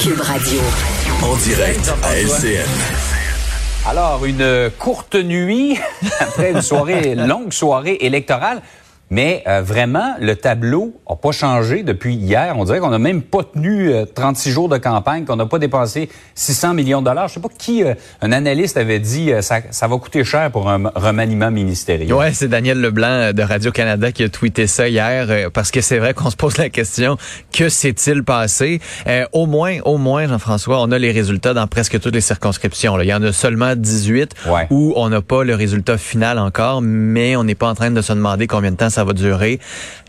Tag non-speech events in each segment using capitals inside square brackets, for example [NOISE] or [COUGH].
Cube Radio. En direct à LCN. Alors, une courte nuit [LAUGHS] après une soirée, [LAUGHS] longue soirée électorale. Mais euh, vraiment, le tableau n'a pas changé depuis hier. On dirait qu'on n'a même pas tenu 36 euh, jours de campagne, qu'on n'a pas dépensé 600 millions de dollars. Je sais pas qui, euh, un analyste avait dit, ça, ça, va coûter cher pour un remaniement ministériel. Ouais, c'est Daniel Leblanc de Radio-Canada qui a tweeté ça hier, parce que c'est vrai qu'on se pose la question, que s'est-il passé? au moins, au moins, Jean-François, on a les résultats dans presque toutes les circonscriptions. Là. Il y en a seulement 18 où on n'a pas le résultat final encore, mais on n'est pas en train de se demander combien de temps ça va durer,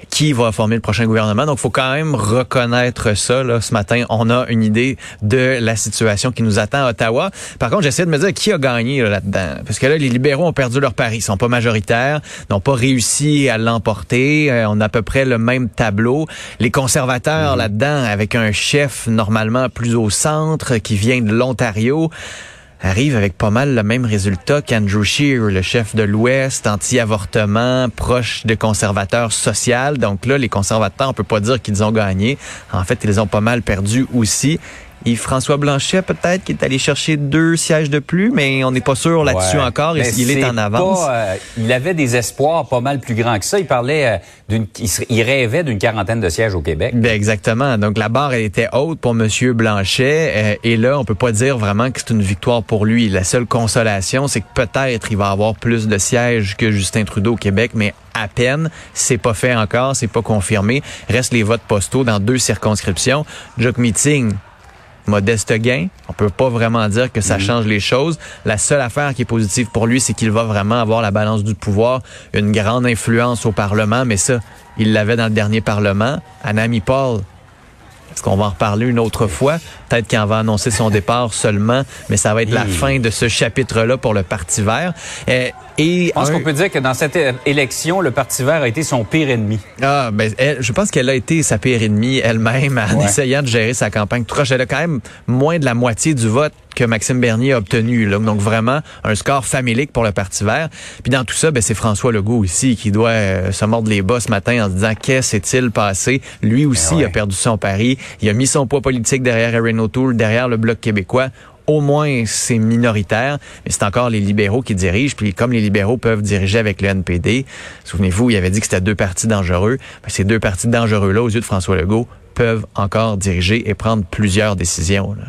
qui va former le prochain gouvernement? Donc, faut quand même reconnaître ça. Là. Ce matin, on a une idée de la situation qui nous attend à Ottawa. Par contre, j'essaie de me dire qui a gagné là-dedans. Parce que là, les libéraux ont perdu leur pari. Ils sont pas majoritaires, n'ont pas réussi à l'emporter. Euh, on a à peu près le même tableau. Les conservateurs mhm. là-dedans, avec un chef normalement plus au centre, qui vient de l'Ontario, arrive avec pas mal le même résultat qu'Andrew Scheer, le chef de l'Ouest, anti-avortement, proche de conservateurs social. Donc là, les conservateurs, on peut pas dire qu'ils ont gagné. En fait, ils ont pas mal perdu aussi. Yves-François Blanchet, peut-être, qui est allé chercher deux sièges de plus, mais on n'est pas sûr là-dessus encore. il est, en avance. Euh, il avait des espoirs pas mal plus grands que ça. Il parlait euh, d'une, il, rêvait d'une quarantaine de sièges au Québec. Ben exactement. Donc la barre elle était haute pour Monsieur Blanchet, euh, et là on peut pas dire vraiment que c'est une victoire pour lui. La seule consolation, c'est que peut-être il va avoir plus de sièges que Justin Trudeau au Québec, mais à peine. C'est pas fait encore, c'est pas confirmé. Reste les votes postaux dans deux circonscriptions. Jock Meeting, modeste gain. On peut pas vraiment dire que ça mhm. change les choses. La seule affaire qui est positive pour lui, c'est qu'il va vraiment avoir la balance du pouvoir, une grande influence au Parlement, mais ça, il l'avait dans le dernier Parlement. Anami Paul, est-ce qu'on va en reparler une autre fois? Peut-être qu'il va annoncer son départ seulement, mais ça va être la fin de ce chapitre-là pour le Parti vert. Euh, et je pense qu'on peut dire que dans cette élection, le Parti vert a été son pire ennemi. Ah, ben, je pense qu'elle a été sa pire ennemie elle-même en essayant de gérer sa campagne. Elle a quand même moins de la moitié du vote que Maxime Bernier a obtenu. Là. Donc vraiment un score familique pour le Parti vert. Puis dans tout ça, ben, c'est François Legault aussi qui doit euh, se mordre les bas ce matin en se disant qu'est-ce s'est-il passé? Lui aussi ben a perdu son pari. Il a mis son poids politique derrière Erin O'Toole, derrière le Bloc québécois au moins c'est minoritaire, mais c'est encore les libéraux qui dirigent. Puis comme les libéraux peuvent diriger avec le NPD, souvenez-vous, il avait dit que c'était deux partis dangereux. Ben, ces deux partis dangereux-là, aux yeux de François Legault, peuvent encore diriger et prendre plusieurs décisions. Là.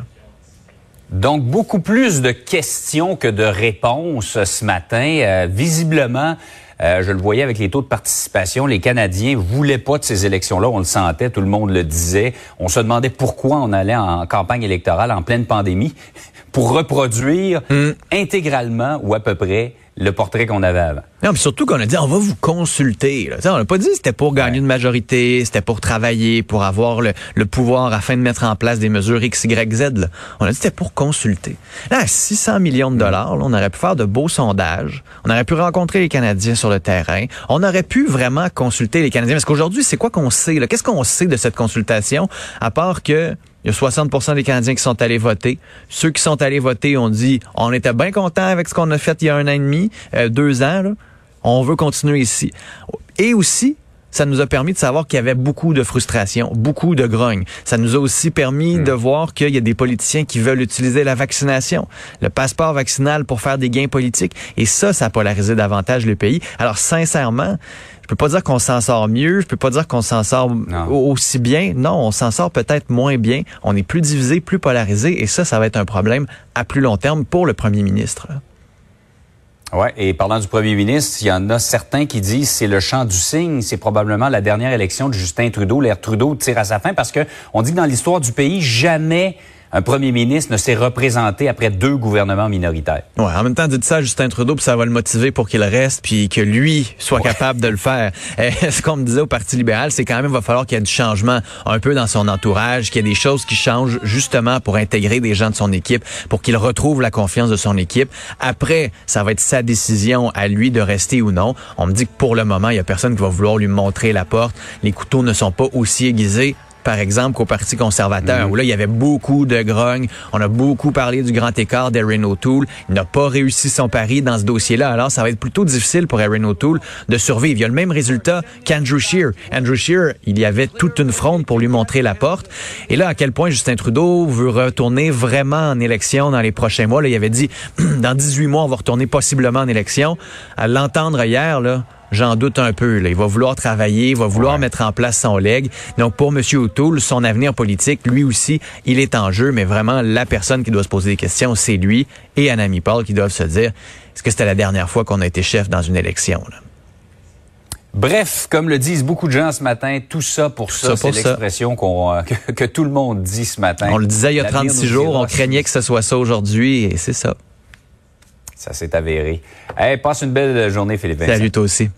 Donc, beaucoup plus de questions que de réponses ce matin. Euh, visiblement, euh, je le voyais avec les taux de participation, les Canadiens voulaient pas de ces élections-là. On le sentait, tout le monde le disait. On se demandait pourquoi on allait en campagne électorale en pleine pandémie [LAUGHS] pour reproduire hmm. intégralement ou à peu près le portrait qu'on avait avant. Non, mais surtout qu'on a dit on va vous consulter. Là. On n'a pas dit que c'était pour gagner une majorité, c'était pour travailler, pour avoir le, pouvoir afin de mettre en place des mesures X, Y, Z. Là. On a dit que c'était pour consulter. Là, à 600 millions de dollars, on aurait pu faire de beaux sondages, on aurait pu rencontrer les Canadiens sur le terrain, on aurait pu vraiment consulter les Canadiens. Parce qu'aujourd'hui, c'est quoi qu'on sait? Qu'est-ce qu'on sait de cette consultation, à part que il y a 60% des Canadiens qui sont allés voter. Ceux qui sont allés voter ont dit on était bien content avec ce qu'on a fait il y a un an et demi, euh, deux ans. On veut continuer ici. Et aussi, ça nous a permis de savoir qu'il y avait beaucoup de frustration, beaucoup de grogne. Ça nous a aussi permis hmm. de voir qu'il y a des politiciens qui veulent utiliser la vaccination, le passeport vaccinal pour faire des gains politiques. Et ça, ça a polarisé davantage le pays. Alors, sincèrement, je peux pas dire qu'on s'en sort mieux, je peux pas dire qu'on s'en sort aussi bien. Non, on s'en sort peut-être moins bien. On est plus divisé, plus polarisé, et ça, ça va être un problème à plus long terme pour le premier ministre. Ouais, et parlant du premier ministre, il y en a certains qui disent c'est le champ du signe, c'est probablement la dernière élection de Justin Trudeau. L'air Trudeau tire à sa fin parce que on dit que dans l'histoire du pays, jamais un premier ministre ne s'est représenté après deux gouvernements minoritaires. Ouais, en même temps, dites ça à Justin Trudeau, puis ça va le motiver pour qu'il reste, puis que lui soit capable de le faire. [LAUGHS] ce qu'on me disait au Parti libéral, c'est quand même, il va falloir qu'il y ait du changement un peu dans son entourage, qu'il y ait des choses qui changent justement pour intégrer des gens de son équipe, pour qu'il retrouve la confiance de son équipe. Après, ça va être sa décision à lui de rester ou non. On me dit que pour le moment, il y a personne qui va vouloir lui montrer la porte. Les couteaux ne sont pas aussi aiguisés par exemple, qu'au Parti conservateur, Mhm. où là, il y avait beaucoup de grogne. On a beaucoup parlé du grand écart d'Erin O'Toole. Il n'a pas réussi son pari dans ce dossier-là. Alors, ça va être plutôt difficile pour Erin O'Toole de survivre. Il y a le même résultat qu'Andrew Scheer. Andrew Scheer, il y avait toute une fronde pour lui montrer la porte. Et là, à quel point Justin Trudeau veut retourner vraiment en élection dans les prochains mois? Là, il avait dit, [CLEARS THROAT] dans 18 mois, on va retourner possiblement en élection. À l'entendre hier, là, J'en doute un peu. Là. Il va vouloir travailler, il va vouloir Ouais. mettre en place son leg. Donc pour M. O'Toole, son avenir politique, lui aussi, il est en jeu, mais vraiment la personne qui doit se poser des questions, c'est lui et Anami Paul qui doivent se dire est-ce que c'était la dernière fois qu'on a été chef dans une élection? Là? Bref, comme le disent beaucoup de gens ce matin, tout ça pour ça, ça c'est l'expression qu'on euh, que, que tout le monde dit ce matin. On le disait il y a L'avenir 36 nous jours, on craignait que ce soit ça aujourd'hui et c'est ça. Ça s'est avéré. Hey, passe une belle journée, Philippe. Salut toi aussi.